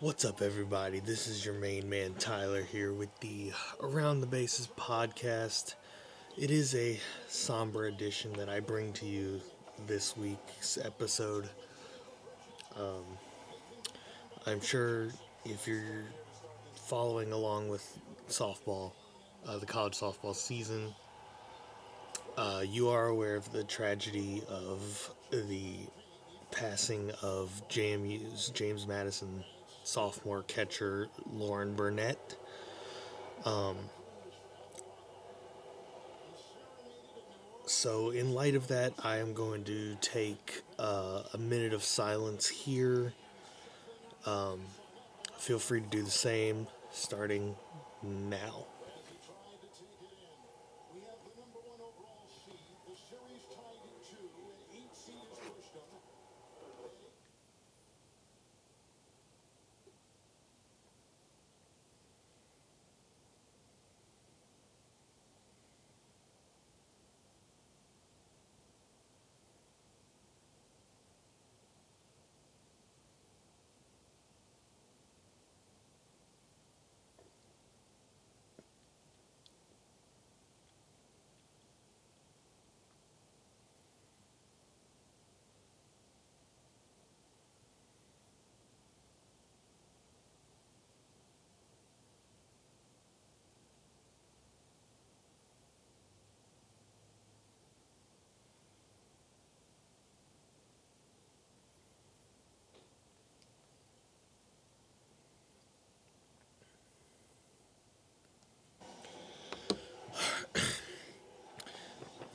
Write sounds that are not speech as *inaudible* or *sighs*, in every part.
What's up, everybody? This is your main man Tyler here with the Around the Bases podcast. It is a somber edition that I bring to you this week's episode. Um, I'm sure if you're following along with softball, uh, the college softball season, uh, you are aware of the tragedy of the passing of JMU's James Madison sophomore catcher Lauren Bernett. Um, so, in light of that, I am going to take uh, a minute of silence here. Um, feel free to do the same starting now.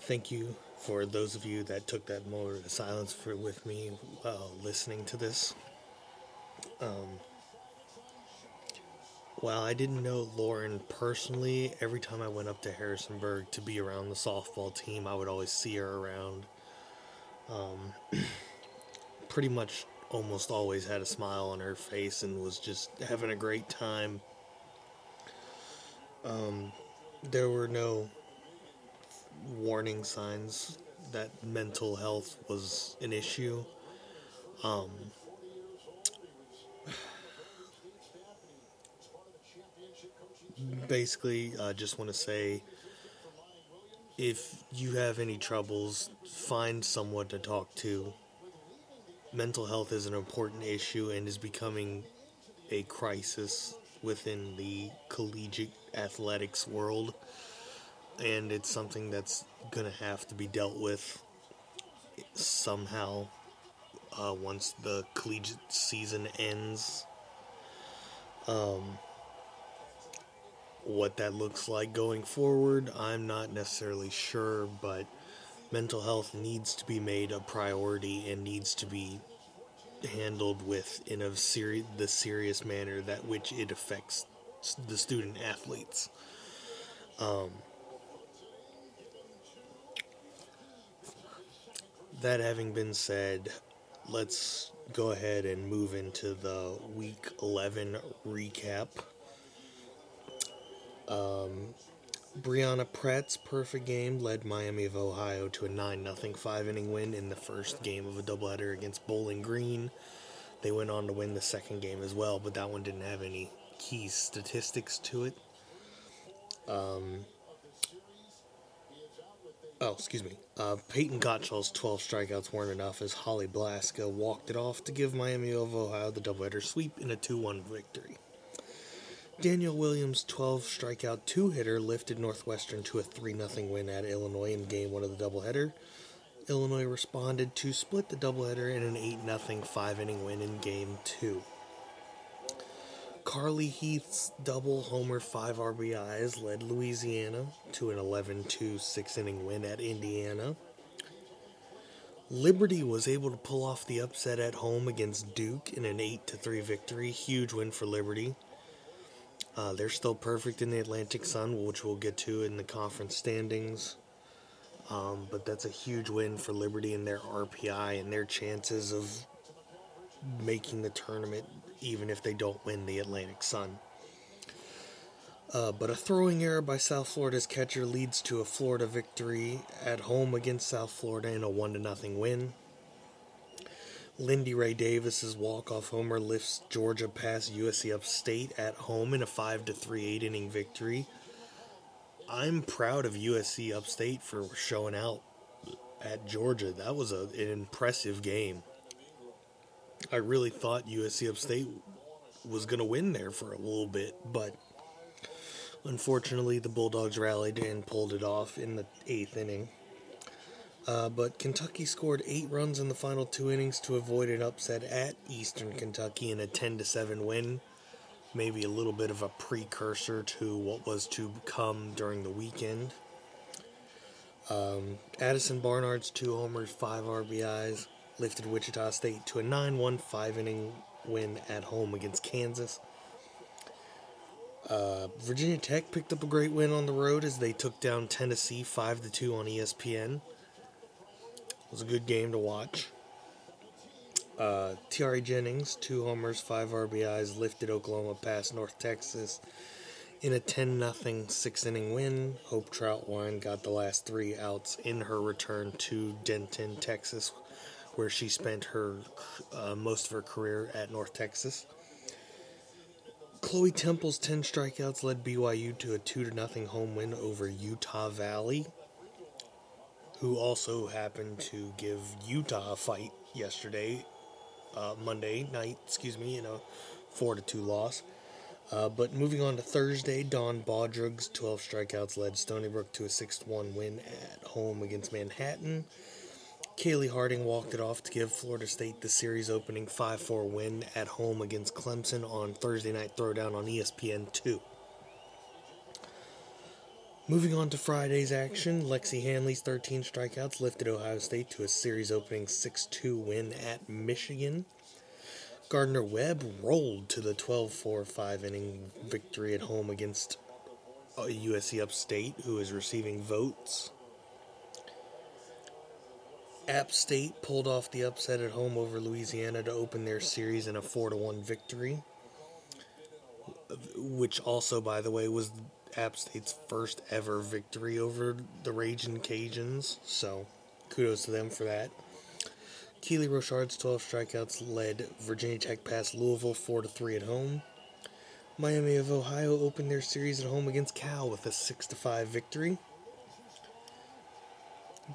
Thank you for those of you that took that moment of silence for with me while listening to this. Um, while I didn't know Lauren personally, every time I went up to Harrisonburg to be around the softball team, I would always see her around. Um, *clears throat* pretty much almost always had a smile on her face and was just having a great time. Um, there were no warning signs that mental health was an issue. Um, basically, I just want to say if you have any troubles, find someone to talk to. Mental health is an important issue and is becoming a crisis within the collegiate athletics world and it's something that's gonna have to be dealt with somehow uh, once the collegiate season ends. Um, what that looks like going forward, I'm not necessarily sure, but mental health needs to be made a priority and needs to be handled with in a seri- the serious manner that which it affects the student athletes. Um, that having been said, let's go ahead and move into the week 11 recap. Um, Brianna Pratt's perfect game led Miami of Ohio to a 9 0 five inning win in the first game of a doubleheader against Bowling Green. They went on to win the second game as well, but that one didn't have any key statistics to it. Um, Oh, excuse me. Uh, Peyton Gottschall's 12 strikeouts weren't enough as Holly Blaska walked it off to give Miami of Ohio the doubleheader sweep in a 2 1 victory. Danielle Williams' 12 strikeout two hitter lifted Northwestern to a 3 0 win at Illinois in game one of the doubleheader. Illinois responded to split the doubleheader in an 8 0 five inning win in game two. Carly Heath's double homer 5 RBIs led Louisiana to an 11 2 6 inning win at Indiana. Liberty was able to pull off the upset at home against Duke in an 8 3 victory. Huge win for Liberty. Uh, they're still perfect in the Atlantic Sun, which we'll get to in the conference standings. Um, but that's a huge win for Liberty and their RPI and their chances of making the tournament even if they don't win the Atlantic Sun. Uh, but a throwing error by South Florida's catcher leads to a Florida victory at home against South Florida in a 1 0 win. Lindy Ray Davis's walk-off homer lifts Georgia past USC Upstate at home in a 5 to 3 8 inning victory. I'm proud of USC Upstate for showing out at Georgia. That was a, an impressive game. I really thought USC Upstate was going to win there for a little bit, but unfortunately the Bulldogs rallied and pulled it off in the eighth inning. Uh, but Kentucky scored eight runs in the final two innings to avoid an upset at Eastern Kentucky in a 10 to 7 win. Maybe a little bit of a precursor to what was to come during the weekend. Um, Addison Barnard's two homers, five RBIs, lifted Wichita State to a 9 1 5 inning win at home against Kansas. Uh, Virginia Tech picked up a great win on the road as they took down Tennessee 5 2 on ESPN. It was a good game to watch. Uh, Tiare Jennings, two homers, five RBIs, lifted Oklahoma past North Texas in a 10 0 six inning win. Hope Trautwein got the last three outs in her return to Denton, Texas, where she spent her uh, most of her career at North Texas. Chloe Temple's 10 strikeouts led BYU to a 2 0 home win over Utah Valley who also happened to give Utah a fight yesterday, uh, Monday night, excuse me, in a 4 2 loss. Uh, but moving on to Thursday, Don Bodrug's 12 strikeouts led Stony Brook to a 6 1 win at home against Manhattan. Kaylee Harding walked it off to give Florida State the series opening 5 4 win at home against Clemson on Thursday Night Throwdown on ESPN 2. Moving on to Friday's action, Lexi Hanley's 13 strikeouts lifted Ohio State to a series opening 6 2 win at Michigan. Gardner Webb rolled to the 12 4 5 inning victory at home against uh, USC Upstate, who is receiving votes. App State pulled off the upset at home over Louisiana to open their series in a 4 1 victory, which also, by the way, was App State's first ever victory over the Raging Cajuns, so kudos to them for that. Keely Rochard's 12 strikeouts led Virginia Tech past Louisville 4 3 at home. Miami of Ohio opened their series at home against Cal with a 6 5 victory.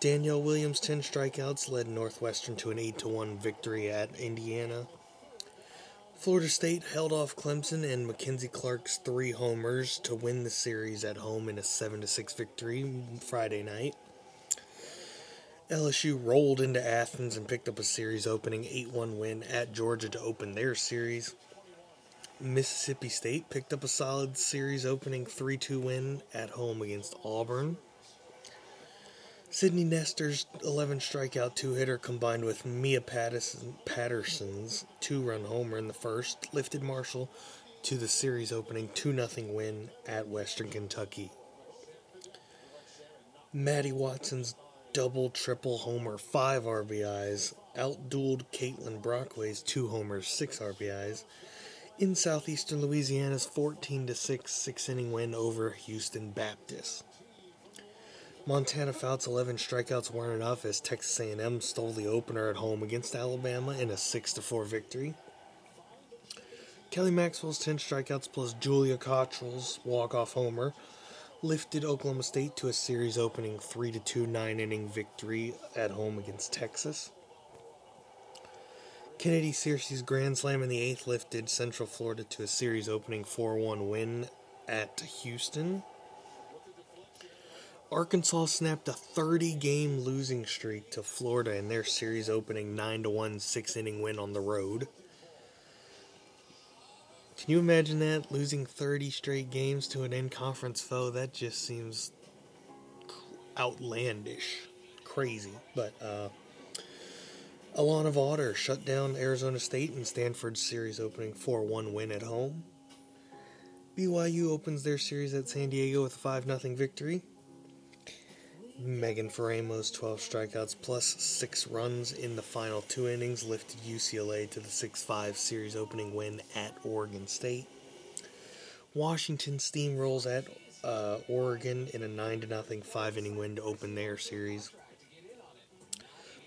Danielle Williams' 10 strikeouts led Northwestern to an 8 1 victory at Indiana. Florida State held off Clemson and Mackenzie Clark's three homers to win the series at home in a 7 6 victory Friday night. LSU rolled into Athens and picked up a series opening 8 1 win at Georgia to open their series. Mississippi State picked up a solid series opening 3 2 win at home against Auburn. Sydney Nestor's 11 strikeout two hitter combined with Mia Patterson, Patterson's two run homer in the first lifted Marshall to the series opening 2 0 win at Western Kentucky. Maddie Watson's double triple homer, 5 RBIs, outdueled Caitlin Brockway's 2 homers, 6 RBIs in southeastern Louisiana's 14 6 six inning win over Houston Baptist. Montana Fouts' 11 strikeouts weren't enough as Texas A&M stole the opener at home against Alabama in a 6-4 victory. Kelly Maxwell's 10 strikeouts plus Julia Cottrill's walk-off homer lifted Oklahoma State to a series opening 3-2 nine-inning victory at home against Texas. Kennedy Searcy's grand slam in the eighth lifted Central Florida to a series opening 4-1 win at Houston. Arkansas snapped a 30 game losing streak to Florida in their series opening 9 1 six inning win on the road. Can you imagine that? Losing 30 straight games to an in conference foe? That just seems outlandish. Crazy. But, uh, Alana Vawter shut down Arizona State in Stanford's series opening 4 1 win at home. BYU opens their series at San Diego with a 5 0 victory. Megan Faraimo's 12 strikeouts plus six runs in the final two innings lifted UCLA to the 6 5 series opening win at Oregon State. Washington steamrolls at uh, Oregon in a 9 0 five inning win to open their series.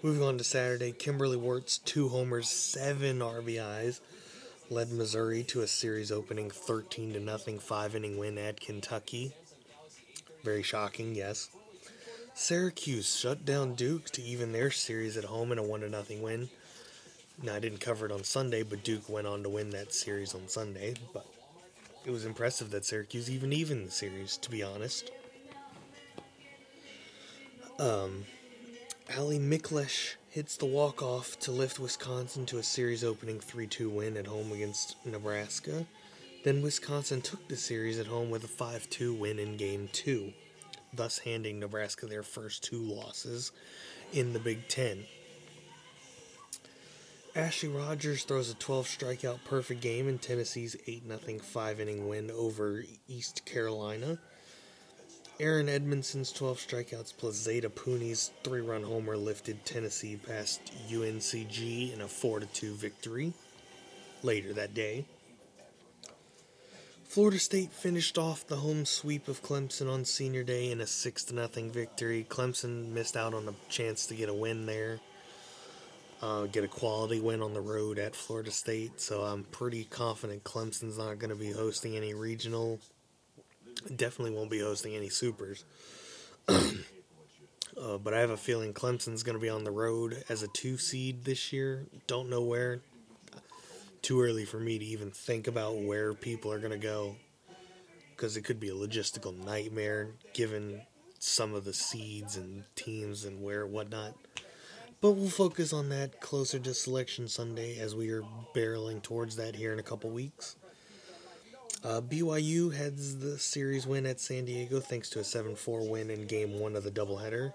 Moving on to Saturday, Kimberly Wirtz, two homers, seven RBIs, led Missouri to a series opening 13 0 5 inning win at Kentucky. Very shocking, yes. Syracuse shut down Duke to even their series at home in a one to nothing win. Now I didn't cover it on Sunday, but Duke went on to win that series on Sunday. But it was impressive that Syracuse even even the series, to be honest. Um, Ali Miklesh hits the walk-off to lift Wisconsin to a series opening 3-2 win at home against Nebraska. Then Wisconsin took the series at home with a 5-2 win in game 2, thus handing Nebraska their first two losses in the Big 10. Ashley Rogers throws a 12 strikeout perfect game in Tennessee's 8 0 5 inning win over East Carolina. Erin Edmoundson's 12 strikeouts plus Zaida Puni's three run homer lifted Tennessee past UNCG in a 4 2 victory later that day. Florida State finished off the home sweep of Clemson on senior day in a 6 0 victory. Clemson missed out on a chance to get a win there, uh, get a quality win on the road at Florida State, so I'm pretty confident Clemson's not going to be hosting any regional Definitely won't be hosting any supers. *clears throat* uh, but I have a feeling Clemson's going to be on the road as a two seed this year. Don't know where. Too early for me to even think about where people are going to go because it could be a logistical nightmare given some of the seeds and teams and where whatnot. But we'll focus on that closer to Selection Sunday as we are barreling towards that here in a couple weeks. Uh, BYU heads the series win at San Diego thanks to a 7 4 win in game one of the doubleheader.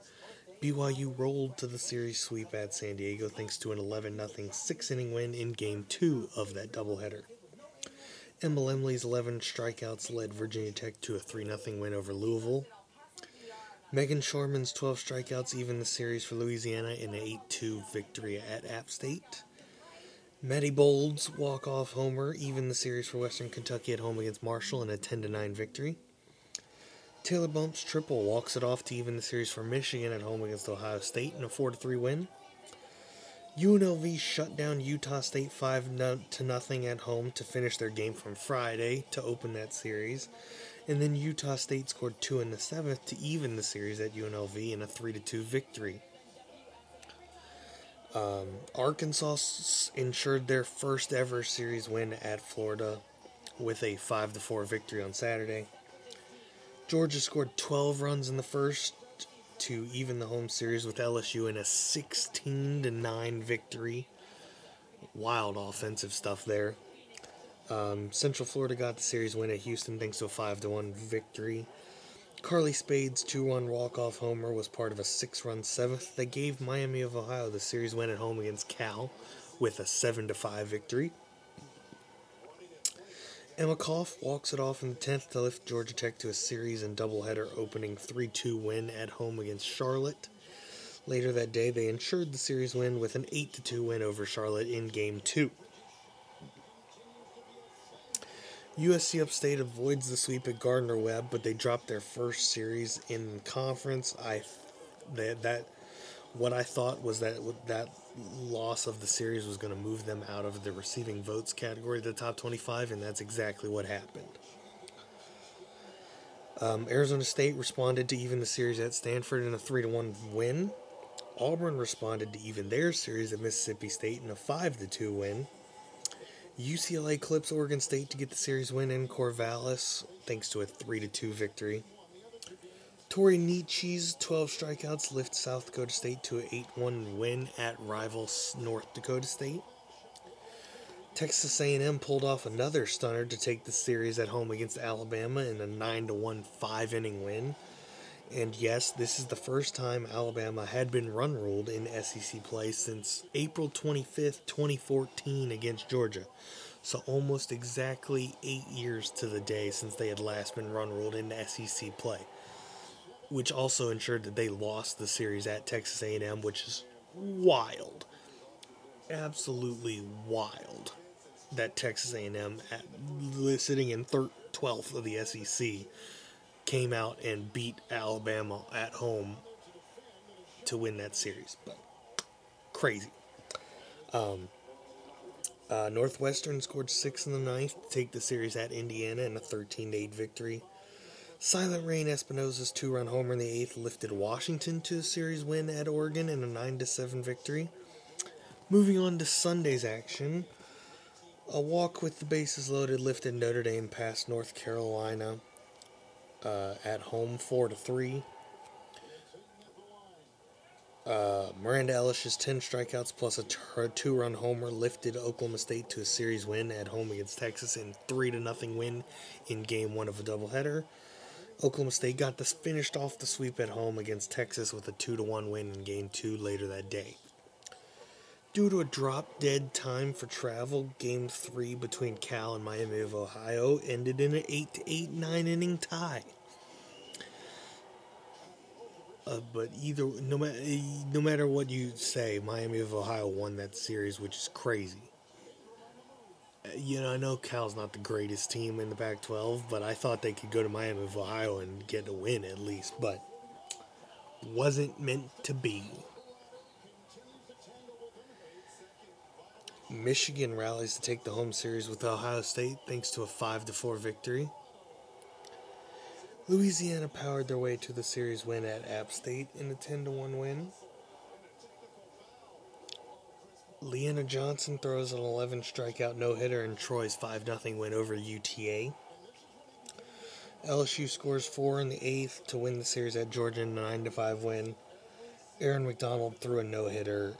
BYU rolled to the series sweep at San Diego thanks to an 11 0 six inning win in game two of that doubleheader. Emma Lemley's 11 strikeouts led Virginia Tech to a 3 0 win over Louisville. Megan Schorman's 12 strikeouts even the series for Louisiana in an 8 2 victory at App State. Maddie Bold's walk-off homer even the series for Western Kentucky at home against Marshall in a 10 9 victory. Taylor Bump's triple walks it off to even the series for Michigan at home against Ohio State in a 4 3 win. UNLV shut down Utah State 5 to nothing at home to finish their game from Friday to open that series. And then Utah State scored 2 in the 7th to even the series at UNLV in a 3 2 victory. Um, Arkansas ensured their first ever series win at Florida with a 5 4 victory on Saturday. Georgia scored 12 runs in the first to even the home series with LSU in a 16 9 victory. Wild offensive stuff there. Um, Central Florida got the series win at Houston thanks to a 5 1 victory. Carly Spade's two run walk off homer was part of a six run seventh that gave Miami of Ohio the series win at home against Cal with a 7 5 victory. Emma Koff walks it off in the 10th to lift Georgia Tech to a series and doubleheader opening 3 2 win at home against Charlotte. Later that day, they ensured the series win with an 8 2 win over Charlotte in Game 2. USC Upstate avoids the sweep at Gardner Webb, but they dropped their first series in conference. I that that what I thought was that that loss of the series was going to move them out of the receiving votes category the top 25, and that's exactly what happened. Um, Arizona State responded to even the series at Stanford in a 3 1 win. Auburn responded to even their series at Mississippi State in a 5 2 win. UCLA clips Oregon State to get the series win in Corvallis thanks to a 3 2 victory. Tori Kniesche's 12 strikeouts lift South Dakota State to an 8 1 win at rival North Dakota State. Texas A&M pulled off another stunner to take the series at home against Alabama in a 9 1 5 inning win. And yes, this is the first time Alabama had been run ruled in SEC play since April 25th, 2014 against Georgia. So almost exactly eight years to the day since they had last been run ruled in SEC play. Which also ensured that they lost the series at Texas A&M, which is wild. Absolutely wild. That Texas A&M at, sitting in thir- 12th of the SEC came out and beat Alabama at home to win that series. But crazy. Um, uh, Northwestern scored six in the ninth to take the series at Indiana in a 13 8 victory. Silent Rain Espinoza's two run homer in the eighth lifted Washington to a series win at Oregon in a 9 7 victory. Moving on to Sunday's action, a walk with the bases loaded lifted Notre Dame past North Carolina uh, at home 4 to 3. Uh, Miranda Elish's 10 strikeouts plus a two run homer lifted Oklahoma State to a series win at home against Texas in 3 to nothing win in game one of a doubleheader. Oklahoma State got this finished off the sweep at home against Texas with a 2 to 1 win in game two later that day. Due to a drop dead time for travel, game three between Cal and Miami of Ohio ended in an 8 to 8 9 inning tie. Uh, but either no matter no matter what you say, Miami of Ohio won that series, which is crazy. You know, I know Cal's not the greatest team in the Pac-12, but I thought they could go to Miami of Ohio and get a win at least, but wasn't meant to be. Michigan rallies to take the home series with Ohio State thanks to a 5 to 4 victory. Louisiana powered their way to the series win at App State in a 10 1 win. Leanna Johnson throws an 11 strikeout no hitter in Troy's 5 0 win over UTA. LSU scores 4 in the 8th to win the series at Georgia in a 9 5 win. Aaron McDonald threw a no hitter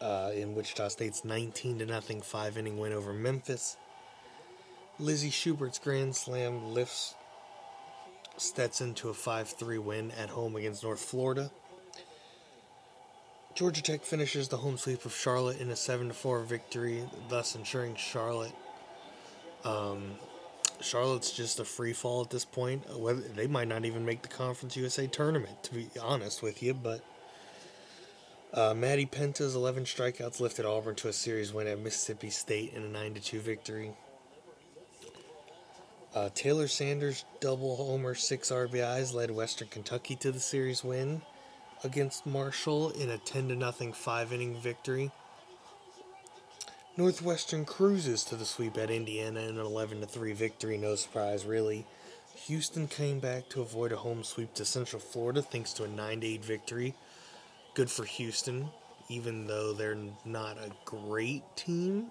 uh, in Wichita State's 19 0 5 inning win over Memphis. Lizzie Schubert's grand slam lifts Stetson to a 5 3 win at home against North Florida. Georgia Tech finishes the home sweep of Charlotte in a 7 4 victory, thus ensuring Charlotte. Um, Charlotte's just a free fall at this point. They might not even make the Conference USA tournament, to be honest with you. But uh, Maddie Penta's 11 strikeouts lifted Auburn to a series win at Mississippi State in a 9 2 victory. Uh, Taylor Sanders' double homer, six RBIs led Western Kentucky to the series win against Marshall in a 10 to nothing five inning victory. Northwestern cruises to the sweep at Indiana in an 11 to 3 victory, no surprise really. Houston came back to avoid a home sweep to Central Florida thanks to a 9 8 victory. Good for Houston, even though they're not a great team.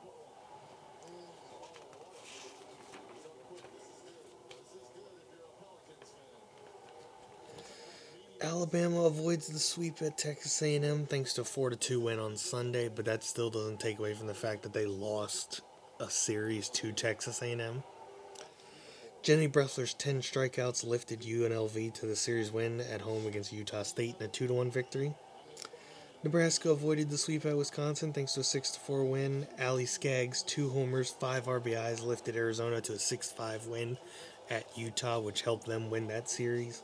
Alabama avoids the sweep at Texas A&M thanks to a 4-2 win on Sunday, but that still doesn't take away from the fact that they lost a series to Texas A&M. Jenny Bressler's 10 strikeouts lifted UNLV to the series win at home against Utah State in a 2-1 victory. Nebraska avoided the sweep at Wisconsin thanks to a 6-4 win. Allie Skaggs' two homers, five RBIs lifted Arizona to a 6-5 win at Utah, which helped them win that series.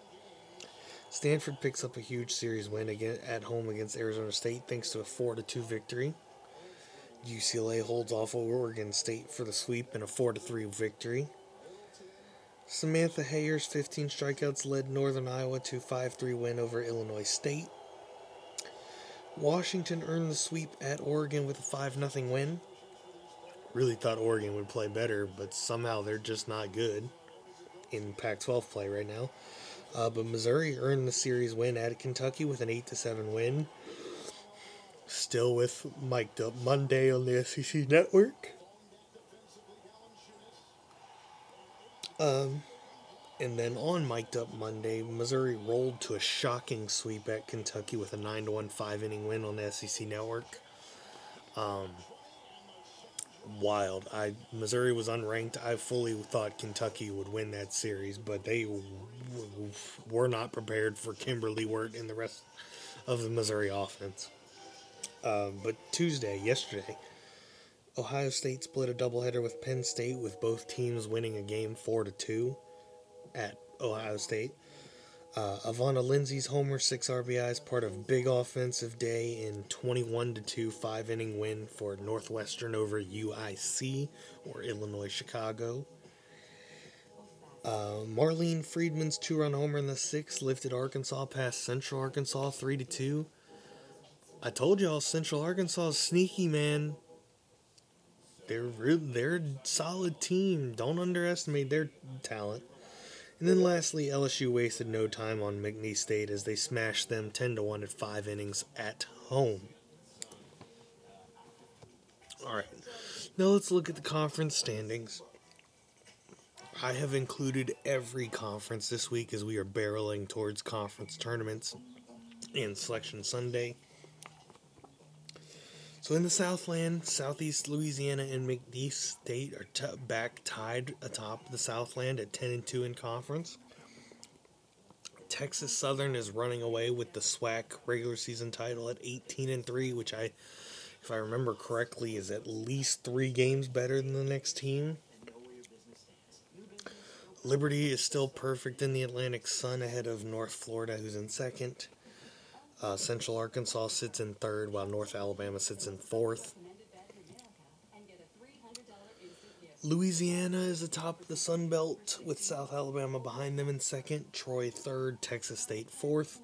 Stanford picks up a huge series win again at home against Arizona State thanks to a 4 2 victory. UCLA holds off Oregon State for the sweep in a 4 3 victory. Samantha Hayer's 15 strikeouts led Northern Iowa to a 5 3 win over Illinois State. Washington earned the sweep at Oregon with a 5 0 win. Really thought Oregon would play better, but somehow they're just not good in Pac 12 play right now. Uh, but Missouri earned the series win at Kentucky with an 8 to 7 win. Still with Mic'd Up Monday on the SEC network. Um, and then on Mic'd Up Monday, Missouri rolled to a shocking sweep at Kentucky with a 9 to 1 5 inning win on the SEC network. Um, wild. I Missouri was unranked. I fully thought Kentucky would win that series, but they w- w- were not prepared for Kimberly Wirt and the rest of the Missouri offense. Um, but Tuesday, yesterday, Ohio State split a doubleheader with Penn State, with both teams winning a game four to two at Ohio State. Uh, Avana Lindsay's homer, six RBIs, part of big offensive day in 21 to 2 five inning win for Northwestern over UIC or Illinois Chicago. Uh, Marlene Friedman's two run homer in the sixth lifted Arkansas past Central Arkansas 3 to 2. I told y'all Central Arkansas is sneaky, man. They're they're a solid team. Don't underestimate their talent. And then lastly, LSU wasted no time on McNeese State as they smashed them 10 to 1 at 5 innings at home. All right. Now let's look at the conference standings. I have included every conference this week as we are barreling towards conference tournaments and Selection Sunday. So in the Southland, Southeast Louisiana and McNeese State are t- back tied atop the Southland at 10 and 2 in conference. Texas Southern is running away with the SWAC regular season title at 18 and 3, which I if I remember correctly is at least 3 games better than the next team. Liberty is still perfect in the Atlantic Sun ahead of North Florida who's in second. Uh, Central Arkansas sits in third, while North Alabama sits in fourth. Louisiana is atop the Sun Belt with South Alabama behind them in second, Troy third, Texas State fourth.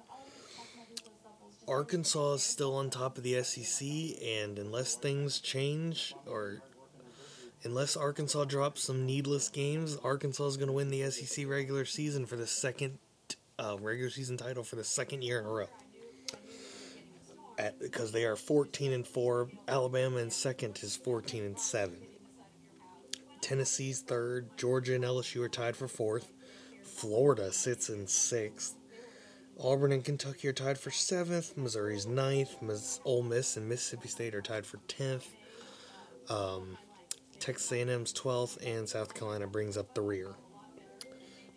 Arkansas is still on top of the SEC, and unless things change or unless Arkansas drops some needless games, Arkansas is going to win the SEC regular season for the second uh, regular season title for the second year in a row because they are 14 and 4. Alabama in second is 14 and 7. Tennessee's third. Georgia and LSU are tied for fourth. Florida sits in sixth. Auburn and Kentucky are tied for seventh. Missouri's ninth. Miss, Ole Miss and Mississippi State are tied for tenth. Um, Texas A&M's twelfth, and South Carolina brings up the rear.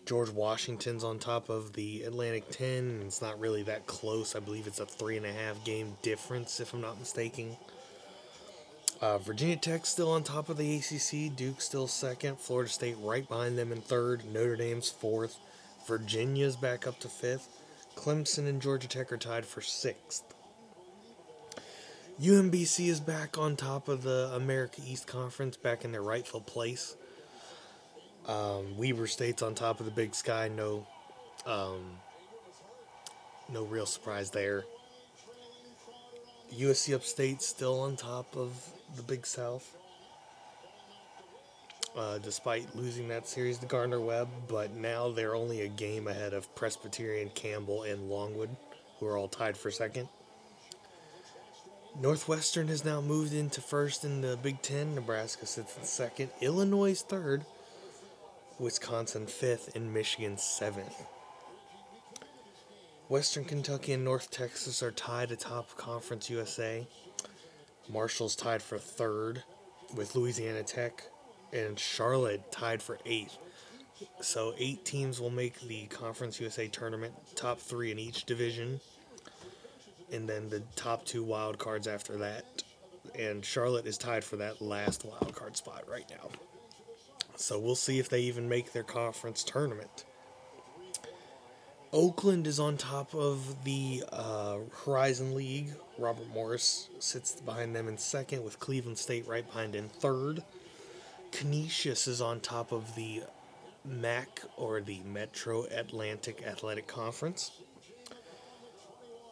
George Washington's on top of the Atlantic 10. It's not really that close. I believe it's a three and a half game difference, if I'm not mistaken. Uh, Virginia Tech still on top of the ACC. Duke still second. Florida State right behind them in third. Notre Dame's fourth. Virginia's back up to fifth. Clemson and Georgia Tech are tied for sixth. UMBC is back on top of the America East Conference, back in their rightful place. Um, Weber State's on top of the Big Sky. No, um, no real surprise there. USC Upstate still on top of the Big South, uh, despite losing that series to Gardner Webb. But now they're only a game ahead of Presbyterian, Campbell, and Longwood, who are all tied for second. Northwestern has now moved into first in the Big Ten. Nebraska sits in second. Illinois third. Wisconsin fifth, and Michigan seventh. Western Kentucky and North Texas are tied atop Conference USA. Marshall's tied for third with Louisiana Tech, and Charlotte tied for eighth. So eight teams will make the Conference USA tournament, top three in each division, and then the top two wild cards after that. And Charlotte is tied for that last wild card spot right now. So we'll see if they even make their conference tournament. Oakland is on top of the uh, Horizon League. Robert Morris sits behind them in second, with Cleveland State right behind in third. Canisius is on top of the MAC, or the Metro Atlantic Athletic Conference.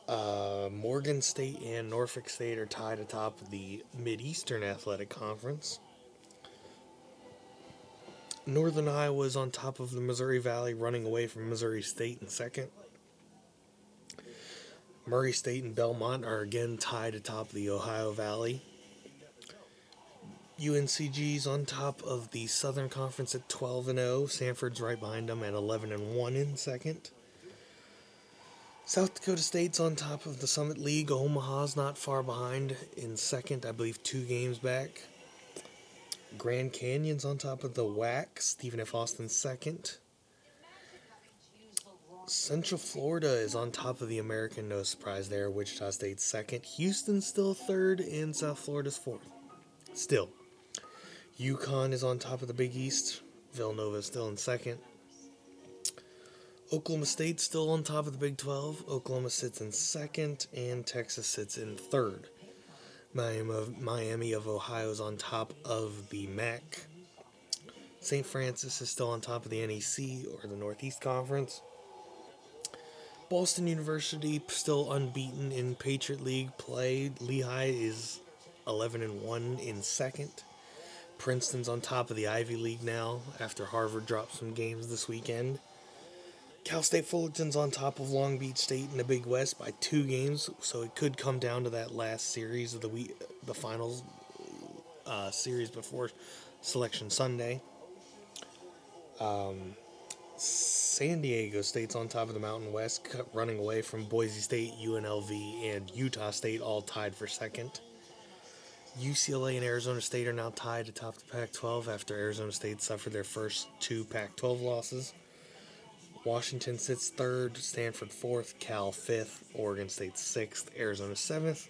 Uh, Morgan State and Norfolk State are tied atop the Mid-Eastern Athletic Conference. Northern Iowa is on top of the Missouri Valley, running away from Missouri State in second. Murray State and Belmont are again tied atop the Ohio Valley. UNCG is on top of the Southern Conference at 12 and 0. Samford's right behind them at 11 and 1 in second. South Dakota State's on top of the Summit League. Omaha's not far behind in second, I believe two games back. Grand Canyon's on top of the WAC. Stephen F. Austin second. Central Florida is on top of the American, no surprise there. Wichita State second. Houston's still third, and South Florida's fourth. Still. UConn is on top of the Big East. Villanova is still in second. Oklahoma State's still on top of the Big 12. Oklahoma sits in second, and Texas sits in third. Miami of, Miami of Ohio is on top of the MAC. St. Francis is still on top of the NEC or the Northeast Conference. Boston University still unbeaten in Patriot League play. Lehigh is 11 and 1 in second. Princeton's on top of the Ivy League now after Harvard dropped some games this weekend. Cal State Fullerton's on top of Long Beach State in the Big West by two games, so it could come down to that last series of the week, the finals uh, series before Selection Sunday. Um, San Diego State's on top of the Mountain West, running away from Boise State, UNLV, and Utah State, all tied for second. UCLA and Arizona State are now tied atop the Pac 12 after Arizona State suffered their first two Pac 12 losses. Washington sits third, Stanford fourth, Cal fifth, Oregon State sixth, Arizona seventh,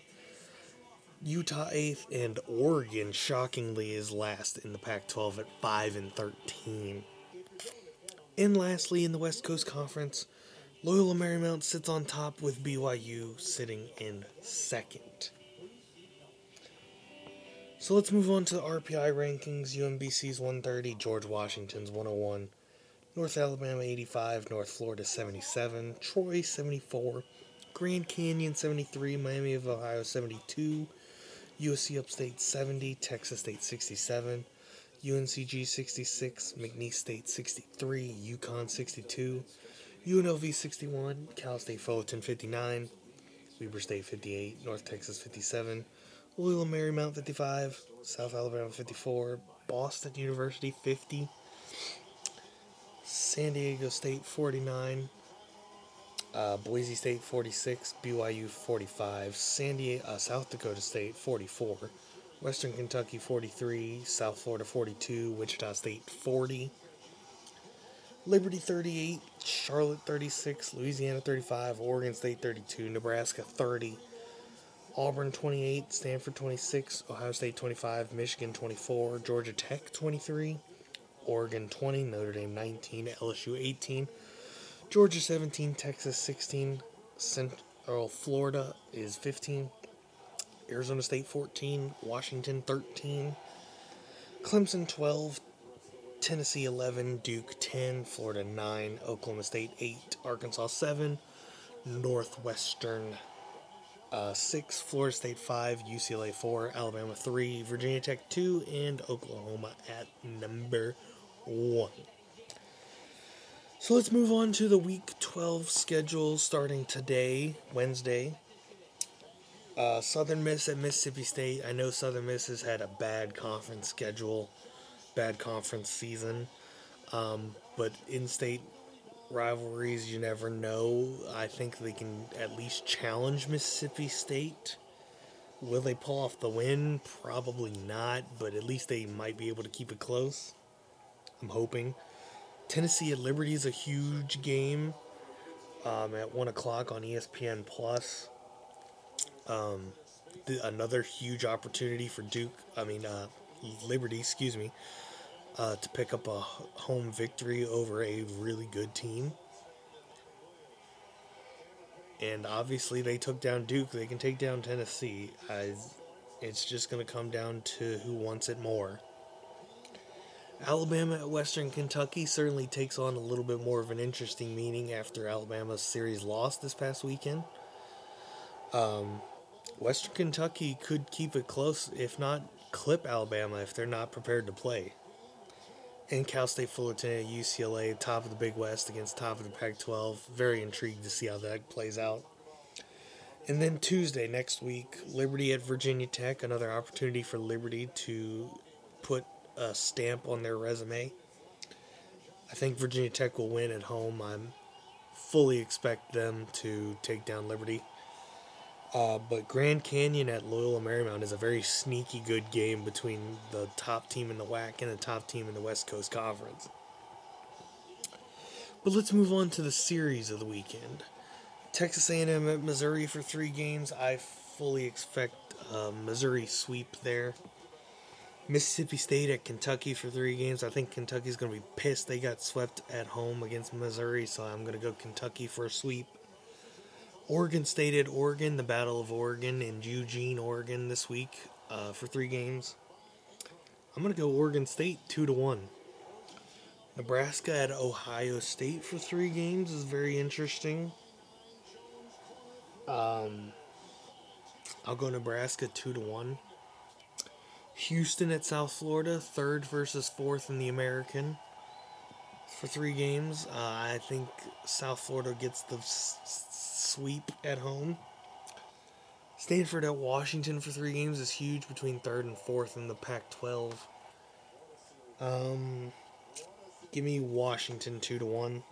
Utah eighth, and Oregon shockingly is last in the Pac 12 at 5 and 13. And lastly, in the West Coast Conference, Loyola Marymount sits on top with BYU sitting in second. So let's move on to the RPI rankings. UMBC's 130, George Washington's 101, North Alabama 85, North Florida 77, Troy 74, Grand Canyon 73, Miami of Ohio 72, USC Upstate 70, Texas State 67, UNCG 66, McNeese State 63, UConn 62, UNLV 61, Cal State Fullerton 59, Weber State 58, North Texas 57, Loyola Marymount 55, South Alabama 54, Boston University 50, San Diego State 49, uh, Boise State 46, BYU 45, San Diego, uh, South Dakota State 44, Western Kentucky 43, South Florida 42, Wichita State 40, Liberty 38, Charlotte 36, Louisiana 35, Oregon State 32, Nebraska 30, Auburn 28, Stanford 26, Ohio State 25, Michigan 24, Georgia Tech 23, Oregon 20, Notre Dame 19, LSU 18, Georgia 17, Texas 16, Central Florida is 15, Arizona State 14, Washington 13, Clemson 12, Tennessee 11, Duke 10, Florida 9, Oklahoma State 8, Arkansas 7, Northwestern uh, 6, Florida State 5, UCLA 4, Alabama 3, Virginia Tech 2, and Oklahoma at number 1. So let's move on to the Week 12 schedule starting today, Wednesday. Uh, Southern Miss at Mississippi State. I know Southern Miss has had a bad conference schedule, bad conference season, um, but in-state rivalries, you never know. I think they can at least challenge Mississippi State. Will they pull off the win? Probably not, but at least they might be able to keep it close. I'm hoping. Tennessee at Liberty is a huge game um, at 1 o'clock on ESPN Plus. Um, another huge opportunity for Duke, I mean, uh, Liberty, excuse me, uh, to pick up a home victory over a really good team. And obviously, they took down Duke. They can take down Tennessee. I, it's just going to come down to who wants it more. Alabama at Western Kentucky certainly takes on a little bit more of an interesting meaning after Alabama's series loss this past weekend. Um, Western Kentucky could keep it close, if not clip Alabama, if they're not prepared to play. And Cal State Fullerton at UCLA, top of the Big West against top of the Pac 12. Very intrigued to see how that plays out. And then Tuesday next week, Liberty at Virginia Tech, another opportunity for Liberty to put a stamp on their resume. I think Virginia Tech will win at home. I fully expect them to take down Liberty. Uh, but Grand Canyon at Loyola Marymount is a very sneaky good game between the top team in the WAC and the top team in the West Coast Conference. But let's move on to the series of the weekend. Texas A&M at Missouri for three games. I fully expect a Missouri sweep there. Mississippi State at Kentucky for three games. I think Kentucky's going to be pissed they got swept at home against Missouri, so I'm going to go Kentucky for a sweep. Oregon State at Oregon, the Battle of Oregon in Eugene, Oregon this week uh, for three games. I'm gonna go Oregon State two to one. Nebraska at Ohio State for three games is very interesting. Um, I'll go Nebraska two to one. Houston at South Florida, third versus fourth in the American for three games. Uh, I think South Florida gets the s- sweep at home. Stanford at Washington for three games is huge between third and fourth in the Pac 12. Um, give me Washington 2 to 1.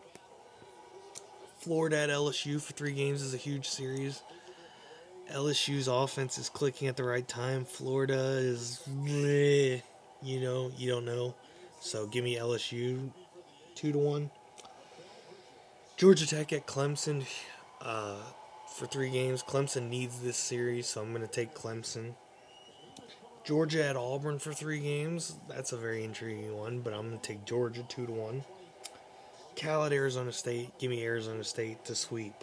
Florida at LSU for three games is a huge series. LSU's offense is clicking at the right time. Florida is, bleh, you know, you don't know. So give me LSU two to one. Georgia Tech at Clemson uh, for three games. Clemson needs this series, so I'm going to take Clemson. Georgia at Auburn for three games. That's a very intriguing one, but I'm going to take Georgia two to one. Cal at Arizona State. Give me Arizona State to sweep.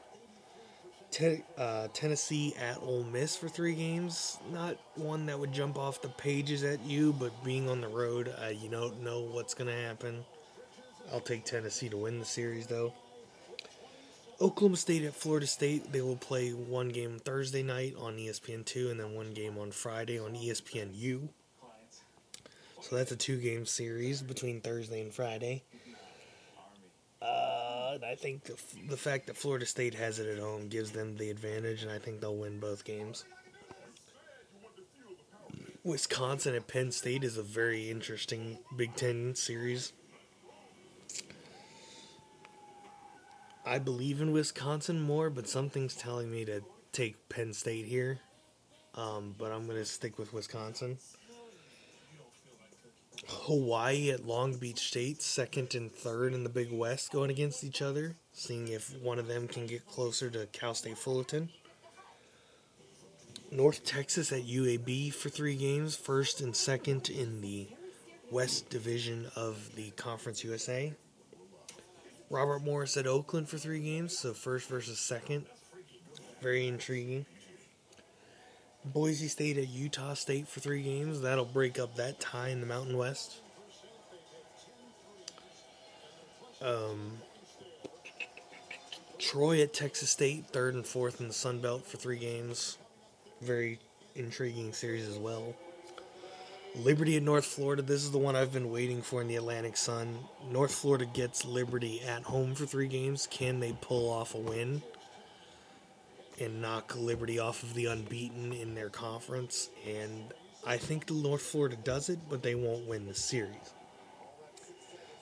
Te- uh, Tennessee at Ole Miss for three games. Not one that would jump off the pages at you, but being on the road, uh, you don't know what's going to happen. I'll take Tennessee to win the series, though. Oklahoma State at Florida State. They will play one game Thursday night on ESPN2 and then one game on Friday on ESPNU. So that's a two game series between Thursday and Friday. I think the, the fact that Florida State has it at home gives them the advantage, and I think they'll win both games. Wisconsin at Penn State is a very interesting Big Ten series. I believe in Wisconsin more, but something's telling me to take Penn State here. Um, but I'm going to stick with Wisconsin. Hawaii at Long Beach State, second and third in the Big West, going against each other, seeing if one of them can get closer to Cal State Fullerton. North Texas at UAB for three games, first and second in the West Division of the Conference USA. Robert Morris at Oakland for three games, so first versus second. Very intriguing. Boise State at Utah State for three games. That'll break up that tie in the Mountain West. Um, Troy at Texas State, third and fourth in the Sun Belt for three games. Very intriguing series as well. Liberty at North Florida. This is the one I've been waiting for in the Atlantic Sun. North Florida gets Liberty at home for three games. Can they pull off a win and knock Liberty off of the unbeaten in their conference? And I think the North Florida does it, but they won't win the series.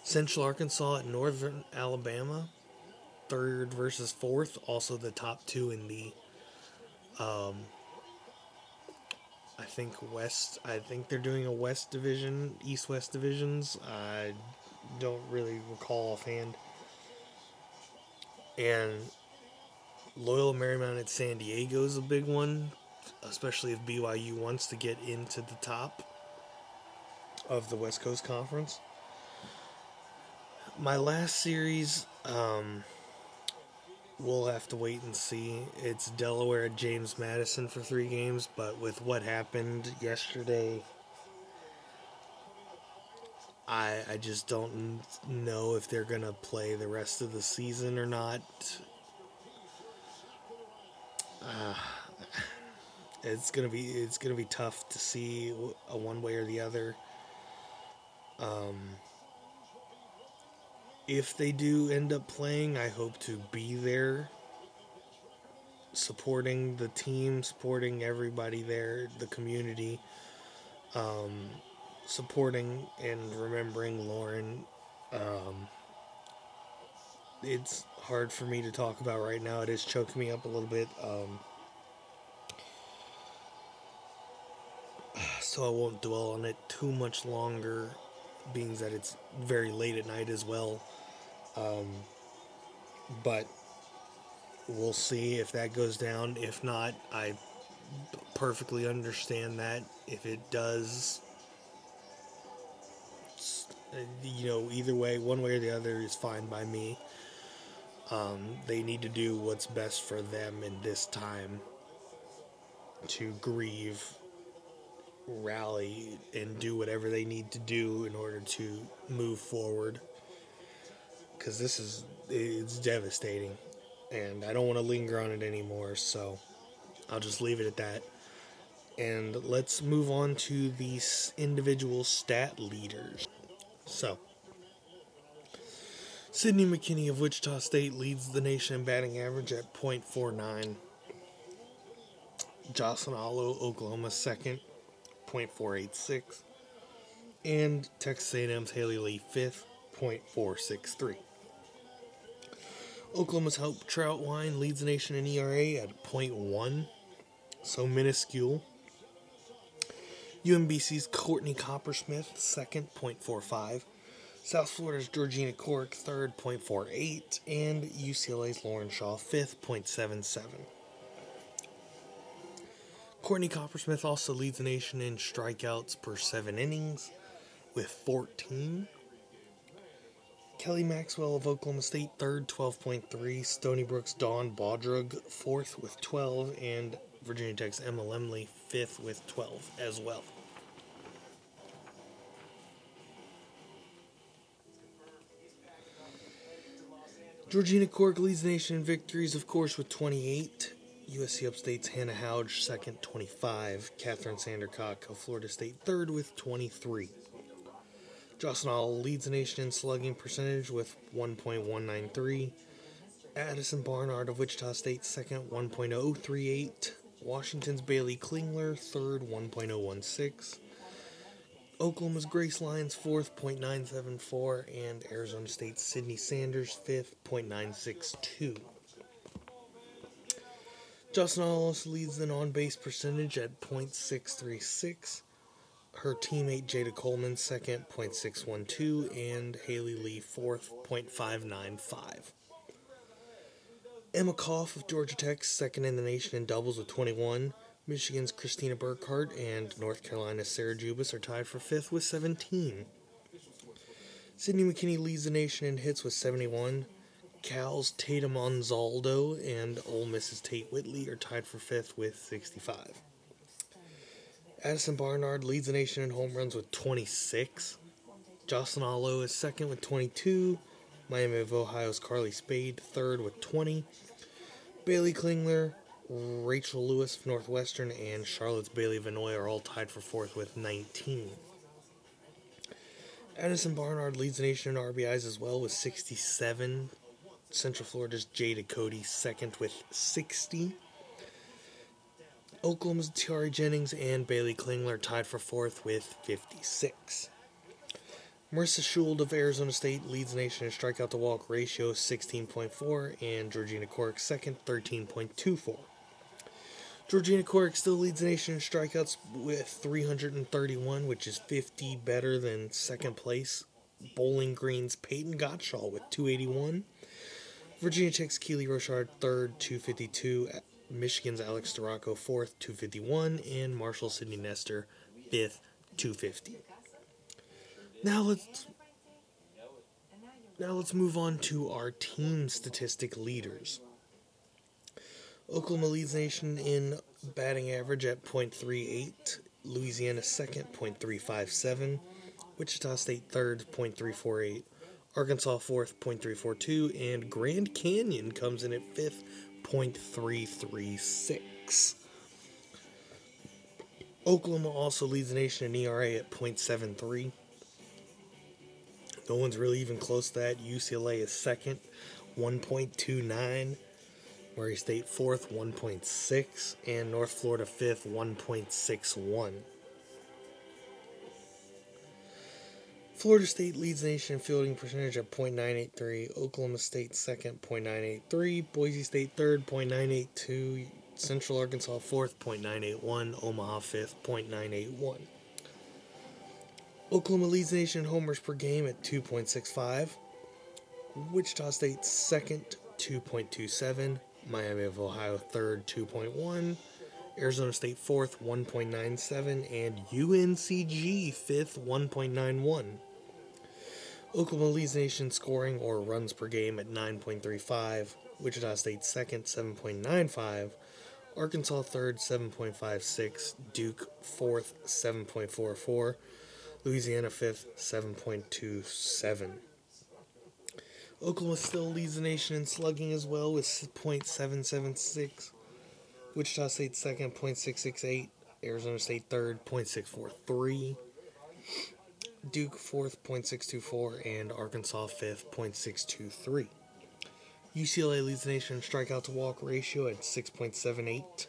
Central Arkansas at Northern Alabama, third versus fourth, also the top two in the um, I think West. I think they're doing a West Division, East West divisions. I don't really recall offhand. And Loyola Marymount at San Diego is a big one, especially if BYU wants to get into the top of the West Coast Conference. My last series, um, we'll have to wait and see. It's Delaware at James Madison for three games, but with what happened yesterday, I I just don't know if they're gonna play the rest of the season or not. Uh, *sighs* it's gonna be it's gonna be tough to see a one way or the other. Um, if they do end up playing, I hope to be there supporting the team, supporting everybody there, the community, um, supporting and remembering Lauren. Um, it's hard for me to talk about right now. It is choking me up a little bit. Um, so I won't dwell on it too much longer, being that it's very late at night as well. Um, but we'll see if that goes down. If not, I perfectly understand that. If it does, you know, either way, one way or the other is fine by me. Um, they need to do what's best for them in this time to grieve, rally, and do whatever they need to do in order to move forward. Because this is, it's devastating. and I don't want to linger on it anymore, so I'll just leave it at that. And let's move on to these individual stat leaders. So, Sydney McKinney of Wichita State leads the nation in batting average at .49. Jocelyn Alo, Oklahoma second, .486. And Texas A&M's Haley Lee fifth, .463. Oklahoma's Hope Trautwein leads the nation in ERA at .1, so minuscule. UMBC's Courtney Coppersmith, second, .45. South Florida's Georgina Corrick, third, .48. And UCLA's Lauren Shaw, fifth, .77. Courtney Coppersmith also leads the nation in strikeouts per seven innings with 14. Kelly Maxwell of Oklahoma State, third, 12.3. Stony Brook's Dawn Baudrug, fourth with 12. And Virginia Tech's Emma Lemley, fifth with 12 as well. Georgina Corrick leads the nation in victories, of course, with 28. USC Upstate's Hannah Houge, second, 25. Kathryn Sandercock of Florida State, third, with 23. Jocelyn Alo leads the nation in slugging percentage with 1.193. Addison Barnard of Wichita State, second, 1.038. Washington's Baylee Klingler, third, 1.016. Oklahoma's Grace Lyons, fourth, 0.974. And Arizona State's Sydney Sanders, fifth, 0.962. Justin Ellis leads the on base percentage at .636. Her teammate Jayda Coleman second, .612, and Haley Lee fourth, .595. Emma Koff of Georgia Tech second in the nation in doubles with 21. Michigan's Christina Burkhart and North Carolina's Sarah Jubas are tied for fifth with 17. Sydney McKinney leads the nation in hits with 71. Cal's Tatum Anzaldo and Ole Miss's Tate Whitley are tied for fifth with 65. Addison Barnard leads the nation in home runs with 26. Jocelyn Alo is second with 22. Miami of Ohio's Carly Spade third with 20. Baylee Klingler, Rachel Lewis of Northwestern, and Charlotte's Bailey Vanoy are all tied for fourth with 19. Addison Barnard leads the nation in RBIs as well with 67. Central Florida's Jada Cody second with 60. Oklahoma's Tiare Jennings and Baylee Klingler tied for fourth with 56. Marissa Schuld of Arizona State leads the nation in strikeout to walk ratio 16.4, and Georgina Corrick second, 13.24. Georgina Corrick still leads the nation in strikeouts with 331, which is 50 better than second place. Bowling Green's Peyton Gottschall with 281. Virginia Tech's Keely Rochard third, 252. Michigan's Alex Storako fourth, 251, and Marshall Sydney Nestor fifth, 250. Now let's now let's move on to our team statistic leaders. Oklahoma leads nation in batting average at .38, Louisiana second, .357, Wichita State third, .348, Arkansas fourth, .342, and Grand Canyon comes in at fifth, .336. Oklahoma also leads the nation in ERA at .73. No one's really even close to that. UCLA is second, 1.29. Murray State fourth, 1.6. And North Florida fifth, 1.61. Florida State leads the nation in fielding percentage at .983. Oklahoma State second, .983. Boise State third, .982. Central Arkansas fourth, .981. Omaha fifth, .981. Oklahoma leads the nation in homers per game at 2.65. Wichita State second, 2.27. Miami of Ohio third, 2.1. Arizona State fourth, 1.97. And UNCG fifth, 1.91. Oklahoma leads nation scoring or runs per game at 9.35. Wichita State second, 7.95. Arkansas third, 7.56. Duke fourth, 7.44. Louisiana fifth, 7.27. Oklahoma still leads the nation in slugging as well with .776. Wichita State second, .668. Arizona State third, .643. Duke fourth, .624. And Arkansas fifth, .623. UCLA leads the nation in strikeout to walk ratio at 6.78.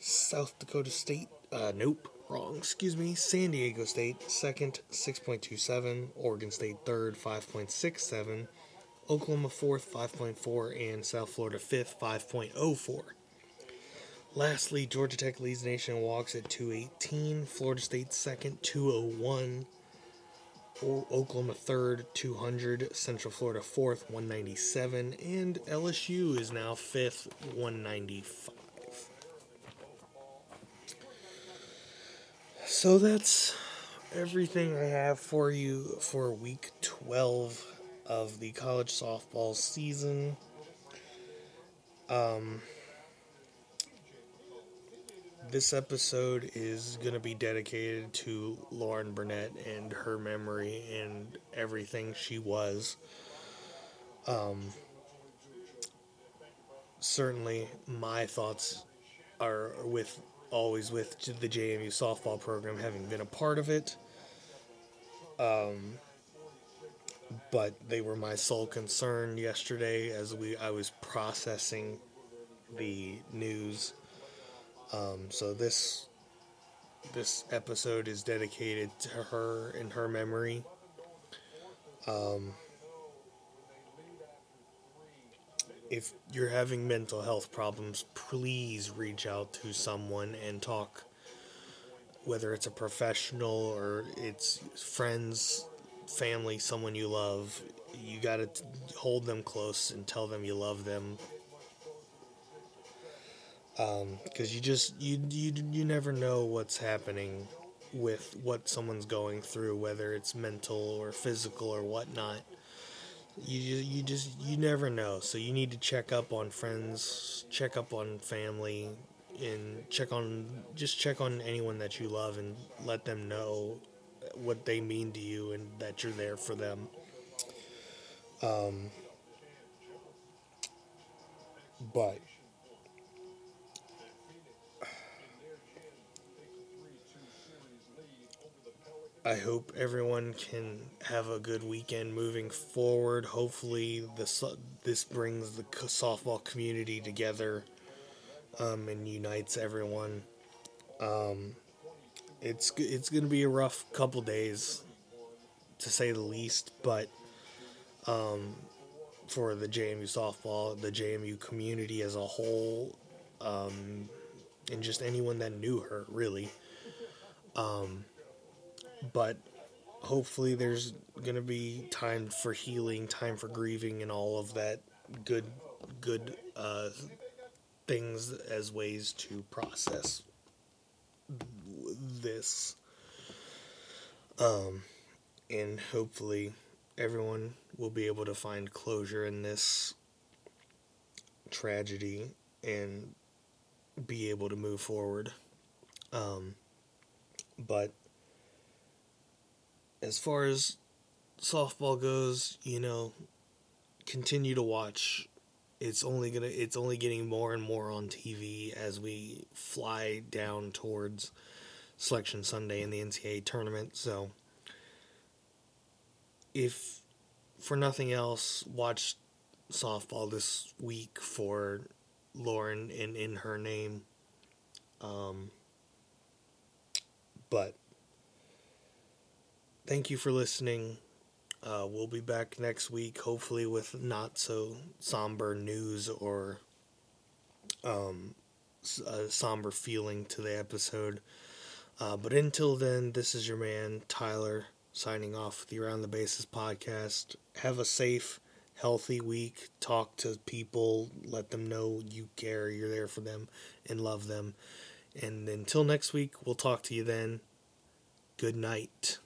South Dakota State, uh, nope, wrong, excuse me. San Diego State, second, 6.27. Oregon State, third, 5.67. Oklahoma, fourth, 5.4. And South Florida, fifth, 5.04. Lastly, Georgia Tech leads nation walks at 218. Florida State, second, 201. Oklahoma third, 200. Central Florida fourth, 197. And LSU is now fifth, 195. So that's everything I have for you for week 12 of the college softball season. Um, this episode is going to be dedicated to Lauren Bernett and her memory and everything she was. Um, certainly, my thoughts are with always with the JMU softball program, having been a part of it. Um, but they were my sole concern yesterday as we I was processing the news. Um, so this this episode is dedicated to her in her memory. Um, if you're having mental health problems, please reach out to someone and talk. Whether it's a professional or it's friends, family, someone you love, you got to hold them close and tell them you love them. Because um, you just you you you never know what's happening with what someone's going through, whether it's mental or physical or whatnot you you just you never know. So you need to check up on friends, check up on family, and check on just check on anyone that you love and let them know what they mean to you and that you're there for them. Um, but I hope everyone can have a good weekend moving forward. Hopefully, this this brings the softball community together um, and unites everyone. Um, it's it's going to be a rough couple days, to say the least. But um, for the JMU softball, the JMU community as a whole, um, and just anyone that knew her, really. Um, but hopefully there's going to be time for healing, time for grieving, and all of that good, good uh, things as ways to process this. Um, and hopefully everyone will be able to find closure in this tragedy and be able to move forward. Um, but as far as softball goes, you know, continue to watch. It's only gonna it's only getting more and more on TV as we fly down towards Selection Sunday in the NCAA tournament. So if for nothing else, watch softball this week for Lauren in in her name. Um, but thank you for listening. Uh, we'll be back next week, hopefully with not so somber news or um, a somber feeling to the episode. Uh, but until then, this is your man Tyler signing off the Around the Bases podcast. Have a safe, healthy week. Talk to people. Let them know you care. You're there for them and love them. And until next week, we'll talk to you then. Good night.